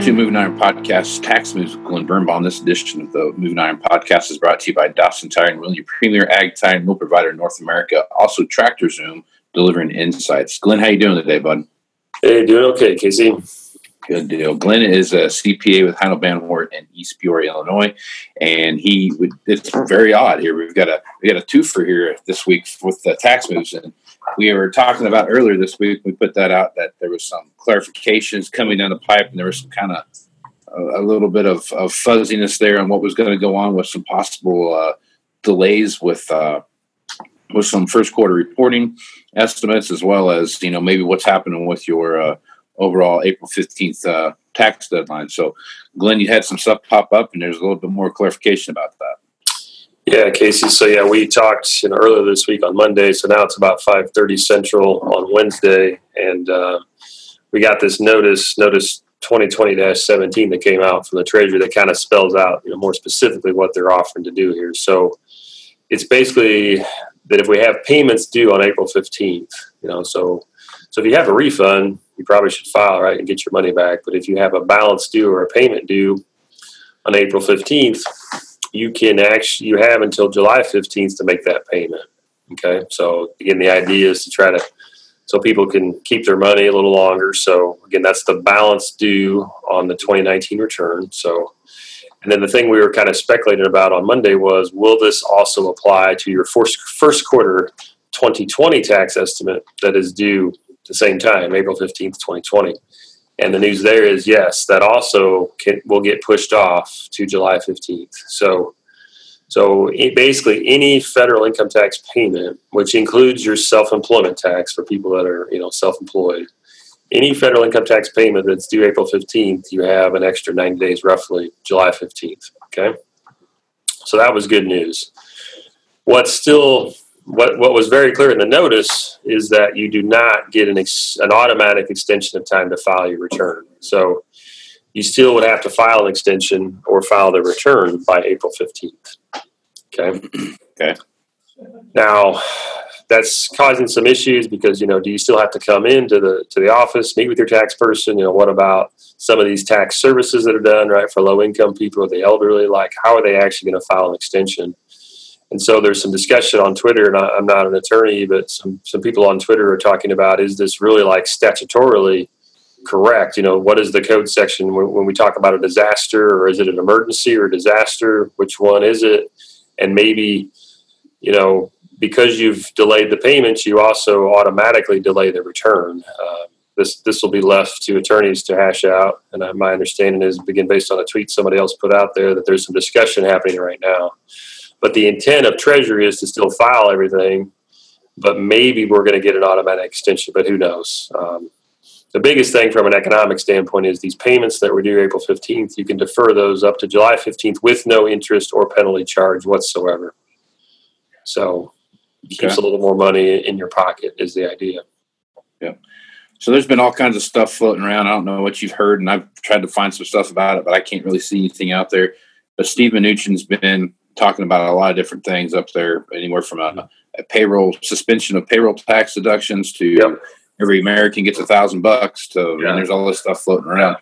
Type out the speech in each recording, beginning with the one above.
To Moving Iron Podcast Tax Moves with Glen Birnbaum. This edition of the Moving Iron Podcast is brought to you by Dawson Tire and Wheel, your premier ag tire and wheel provider in North America. Also, Tractor Zoom delivering insights. Glen, how you doing today, bud? Hey, doing okay, Casey. Good deal. Glen is a CPA with Heinold Banwart in East Peoria, Illinois, and he would. It's very odd here. We've got a we got a twofer here this week with the tax moves, and we were talking about earlier this week. We put that out that there was some clarifications coming down the pipe, and there was some kind of a, little bit of, of fuzziness there on what was going to go on with some possible uh, delays with uh, with some first quarter reporting estimates, as well as you know maybe what's happening with your uh, overall April fifteenth uh, tax deadline. So, Glen, you had some stuff pop up, and there's a little bit more clarification about that. Yeah, Casey. So yeah, we talked you know, earlier this week on Monday. So now it's about five thirty Central on Wednesday, and uh, we got this notice, notice twenty twenty seventeen that came out from the Treasury that kind of spells out you know more specifically what they're offering to do here. So it's basically that if we have payments due on April fifteenth, you know, so so if you have a refund, you probably should file right and get your money back. But if you have a balance due or a payment due on April fifteenth, you can actually you have until July fifteenth to make that payment. Okay, so again, the idea is to try to so people can keep their money a little longer. So again, that's the balance due on the 2019 return. So, and then the thing we were kind of speculating about on Monday was, will this also apply to your first first quarter 2020 tax estimate that is due the same time, April 15th, 2020? And the news there is yes, that also can, will get pushed off to July 15th. So so basically, any federal income tax payment, which includes your self-employment tax for people that are you know self-employed, any federal income tax payment that's due April fifteenth, you have an extra ninety days, roughly July fifteenth. Okay, so that was good news. What's still what what was very clear in the notice is that you do not get an ex, an automatic extension of time to file your return. So you still would have to file an extension or file the return by April 15th. Okay. Okay. Now, that's causing some issues because you know, do you still have to come into the to the office, meet with your tax person? You know, what about some of these tax services that are done right for low income people or the elderly? Like, how are they actually going to file an extension? And so there's some discussion on Twitter, and I, I'm not an attorney, but some some people on Twitter are talking about is this really like statutorily correct? You know, what is the code section when, when we talk about a disaster, or is it an emergency or disaster? Which one is it? And maybe, you know, because you've delayed the payments, you also automatically delay the return. Uh, this this will be left to attorneys to hash out. And uh, my understanding is, begin based on a tweet somebody else put out there, that there's some discussion happening right now. But the intent of Treasury is to still file everything, but maybe we're going to get an automatic extension. But who knows? Um, the biggest thing from an economic standpoint is these payments that were due April 15th, you can defer those up to July 15th with no interest or penalty charge whatsoever. So it keeps Okay. a little more money in your pocket is the idea. Yeah. So there's been all kinds of stuff floating around. I don't know what you've heard, and I've tried to find some stuff about it, but I can't really see anything out there. But Steve Mnuchin's been talking about a lot of different things up there, anywhere from a, a payroll suspension of payroll tax deductions to Yep. every American gets a thousand bucks. To Yeah. and there's all this stuff floating around.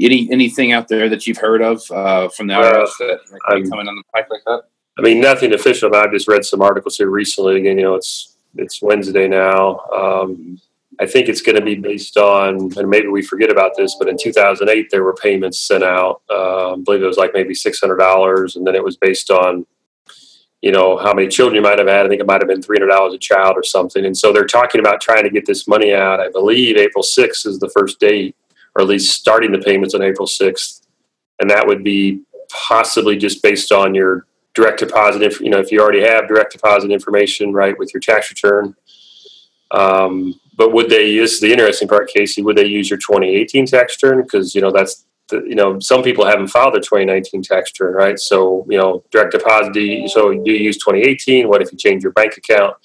Any anything out there that you've heard of uh, from the IRS that might be I'm- coming on the pipe like that? I mean, nothing official. But I've just read some articles here recently. Again, you know, it's it's Wednesday now. Um, I think it's going to be based on, and maybe we forget about this, but in 2008 there were payments sent out. Uh, I believe it was like maybe six hundred dollars, and then it was based on, you know, how many children you might have had. I think it might have been three hundred dollars a child or something. And so they're talking about trying to get this money out. I believe April 6th is the first date, or at least starting the payments on April 6th, and that would be possibly just based on your direct deposit. If you know, if you already have direct deposit information, right, with your tax return. Um, but would they? Is the interesting part, Casey. Would they use your 2018 tax return? Because you know that's the, you know, some people haven't filed their 2019 tax return, right? So, you know, direct deposit, do you, so do you use 2018? What if you change your bank account?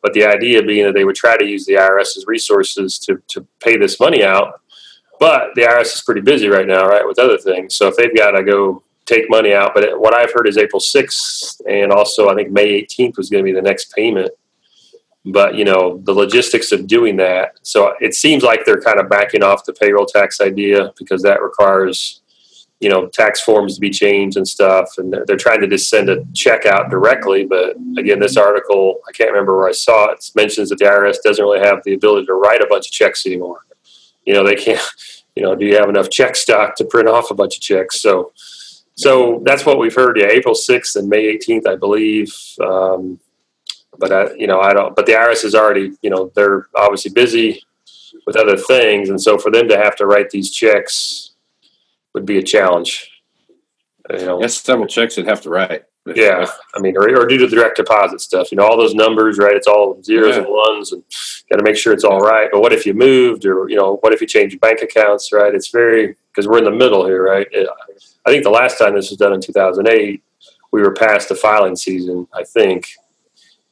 But the idea being that they would try to use the IRS's resources to, to pay this money out. But the IRS is pretty busy right now, right, with other things. So if they've got to go take money out, but what I've heard is April 6th and also I think May 18th was going to be the next payment but you know the logistics of doing that so it seems like they're kind of backing off the payroll tax idea because that requires you know tax forms to be changed and stuff and they're, they're trying to just send a check out directly but again this article i can't remember where i saw it, mentions that the irs doesn't really have the ability to write a bunch of checks anymore. You know they can't you know do you have enough check stock to print off a bunch of checks? So so that's what we've heard yeah april 6th and may 18th i believe um, but I, you know, I don't. But the IRS is already, you know, they're obviously busy with other things, and so for them to have to write these checks would be a challenge. You know, that's several checks they'd have to write. Yeah, I mean, or, or due to the direct deposit stuff, you know, all those numbers, right? It's all zeros yeah. and ones, and got to make sure it's all right. But what if you moved, or you know, what if you change bank accounts, right? It's very because we're in the middle here, right? I think the last time this was done in 2008, we were past the filing season, I think,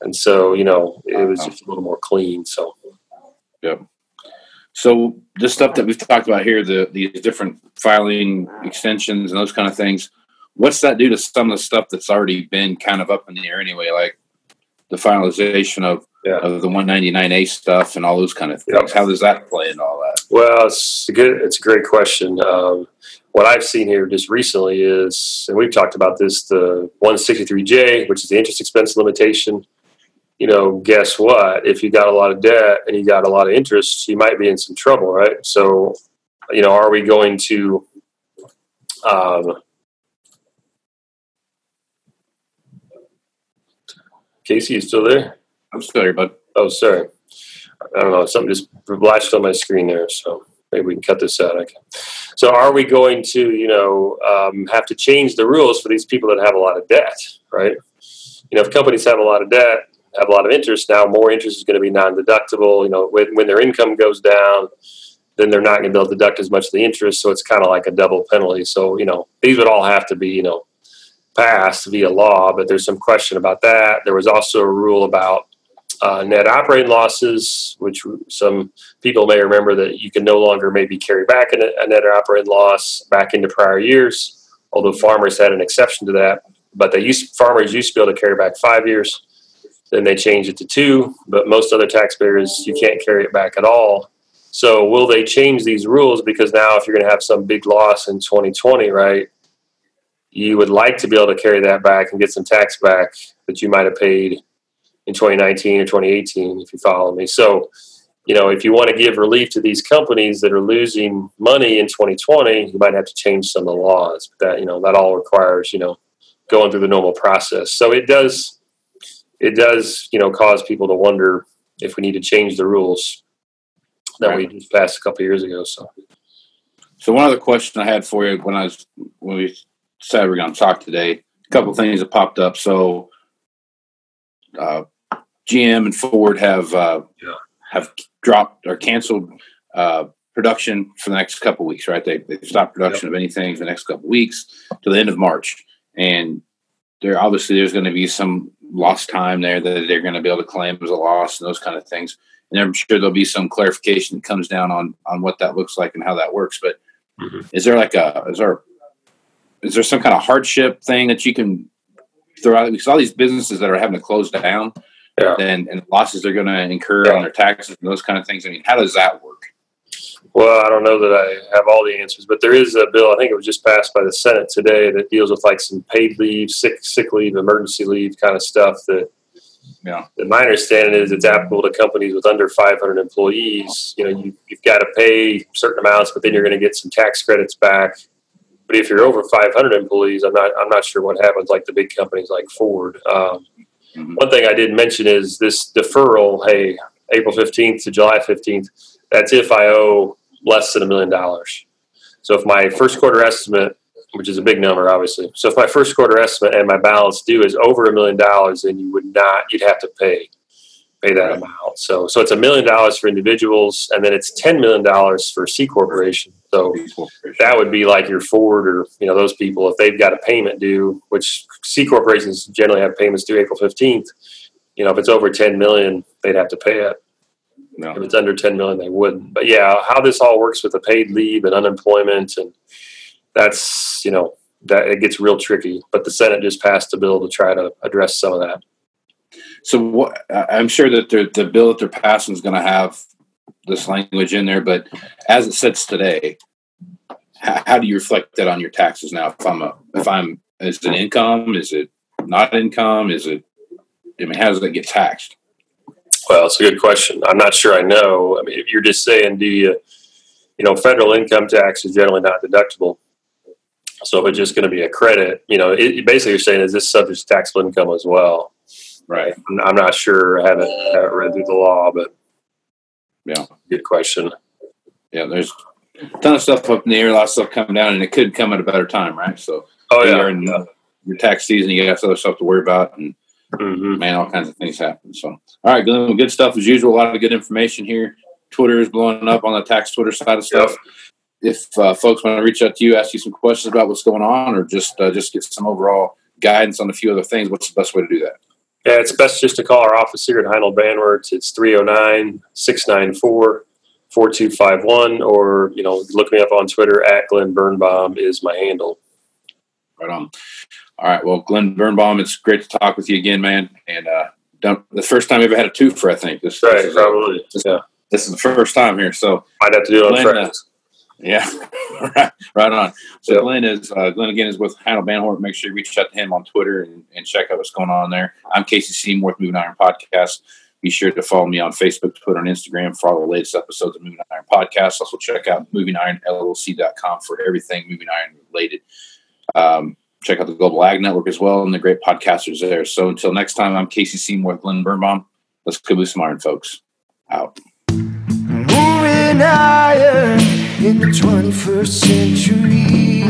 and so you know it was just a little more clean. So, yep. So the stuff that we've talked about here, the these different filing extensions and those kind of things, what's that do to some of the stuff that's already been kind of up in the air anyway, like the finalization of, yeah. of the 199A stuff and all those kind of things? Yep. How does that play in all that? Well, it's a good, it's a great question. Um, what I've seen here just recently is, and we've talked about this, the 163J, which is the interest expense limitation you know, guess what? If you got a lot of debt and you got a lot of interest, you might be in some trouble, right? So, you know, are we going to, um, Casey, you still there? I'm still here, bud. Oh, sorry. I don't know. Something just flashed on my screen there. So maybe we can cut this out. Okay. So are we going to, you know, um, have to change the rules for these people that have a lot of debt, right? You know, if companies have a lot of debt, have a lot of interest now, more interest is going to be non-deductible. You know, when, when their income goes down, then they're not going to be able to deduct as much of the interest. So it's kind of like a double penalty. So, you know, these would all have to be, you know, passed via law, but there's some question about that. There was also a rule about uh, net operating losses, which some people may remember that you can no longer maybe carry back a, a net operating loss back into prior years, although farmers had an exception to that. But they used farmers used to be able to carry back five years. Then they change it to two, but most other taxpayers, you can't carry it back at all. So will they change these rules? Because now, if you're going to have some big loss in 2020, right, you would like to be able to carry that back and get some tax back that you might have paid in 2019 or 2018, if you follow me. So, you know, if you want to give relief to these companies that are losing money in 2020, you might have to change some of the laws. But that, you know, that all requires, you know, going through the normal process. So it does it does, you know, cause people to wonder if we need to change the rules that right. we just passed a couple years ago. So, so one other question I had for you when I was when we said we are going to talk today, a couple of things that popped up. So, uh, GM and Ford have uh, yeah. have dropped or canceled uh, production for the next couple weeks. Right? They they stopped production yep. of anything for the next couple weeks to the end of March, and there obviously there's going to be some lost time there that they're going to be able to claim as a loss and those kind of things. And I'm sure there'll be some clarification that comes down on on what that looks like and how that works. But mm-hmm. is there like a is there is there some kind of hardship thing that you can throw out? Because all these businesses that are having to close down, yeah. and, and losses they're going to incur yeah. on their taxes and those kind of things. I mean, how does that work? Well, I don't know that I have all the answers, but there is a bill. I think it was just passed by the Senate today that deals with like some paid leave, sick sick leave, emergency leave kind of stuff. That, yeah. that my understanding is it's applicable to companies with under 500 employees. You know, you, you've got to pay certain amounts, but then you're going to get some tax credits back. But if you're over 500 employees, I'm not I'm not sure what happens. Like the big companies like Ford. Um, mm-hmm. One thing I did mention is this deferral. Hey, April 15th to July 15th that's if I owe less than a million dollars. So if my first quarter estimate, which is a big number, obviously, so if my first quarter estimate and my balance due is over a million dollars, then you would not, you'd have to pay pay that Right. amount. So so it's a million dollars for individuals, and then it's ten million dollars for C corporation. So that would be like your Ford or you know those people if they've got a payment due, which C corporations generally have payments due April fifteenth. You know, if it's over ten million, they'd have to pay it. If it's under ten million, they wouldn't. But yeah, how this all works with the paid leave and unemployment, and that's you know that it gets real tricky. But the Senate just passed a bill to try to address some of that. So what? I'm sure that the the bill that they're passing is going to have this language in there, but as it sits today, how, how do you reflect that on your taxes now? If I'm a, if I'm, is it income? Is it not income? Is it? I mean, how does that get taxed? Well, it's a good question. I'm not sure I know. I mean, if you're just saying, do you, you know, federal income tax is generally not deductible. So if it's just going to be a credit, you know, it, basically you're saying, is this subject to taxable income as well? Right. I'm, I'm not sure. I haven't, haven't read through the law, but Yeah. good question. Yeah. There's a ton of stuff up in the air, a lot of stuff coming down, and it could come at a better time, right? So, Oh yeah. you're in your tax season, you got some other stuff to worry about, and hmm man, all kinds of things happen. So, all right, Glen, good stuff as usual. A lot of good information here. Twitter is blowing up on the tax Twitter side of stuff. If uh, folks want to reach out to you, ask you some questions about what's going on, or just uh, just get some overall guidance on a few other things, what's the best way to do that? Yeah, it's best just to call our office here at Heinold Banwart's. It's 309 694 4251, or, you know, look me up on Twitter at Glen Birnbaum is my handle. Right on. All right, well, Glen Birnbaum, it's great to talk with you again, man. And uh, don't, the first time I ever had a twofer, I think. This, this, Right, is, probably. Yeah. this is the first time here. So, Might have to do it on uh. Yeah, right, right on. So Yep. Glen is uh, Glen again is with Heinold Banwart. Make sure you reach out to him on Twitter and, and check out what's going on there. I'm Casey Seymour with Moving Iron Podcast. Be sure to follow me on Facebook, Twitter, and Instagram for all the latest episodes of Moving Iron Podcast. Also check out movingironllc.com for everything Moving Iron related. Um, check out the Global Ag Network as well and the great podcasters there. So until next time, I'm Casey Seymour with Glen Birnbaum. Let's go move some iron, folks. Out. Moving in the 21st century.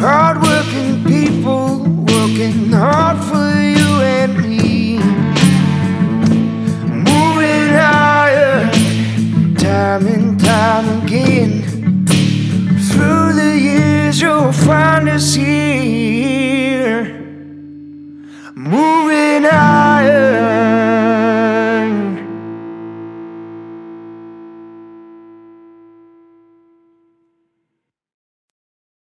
Hardworking people working hard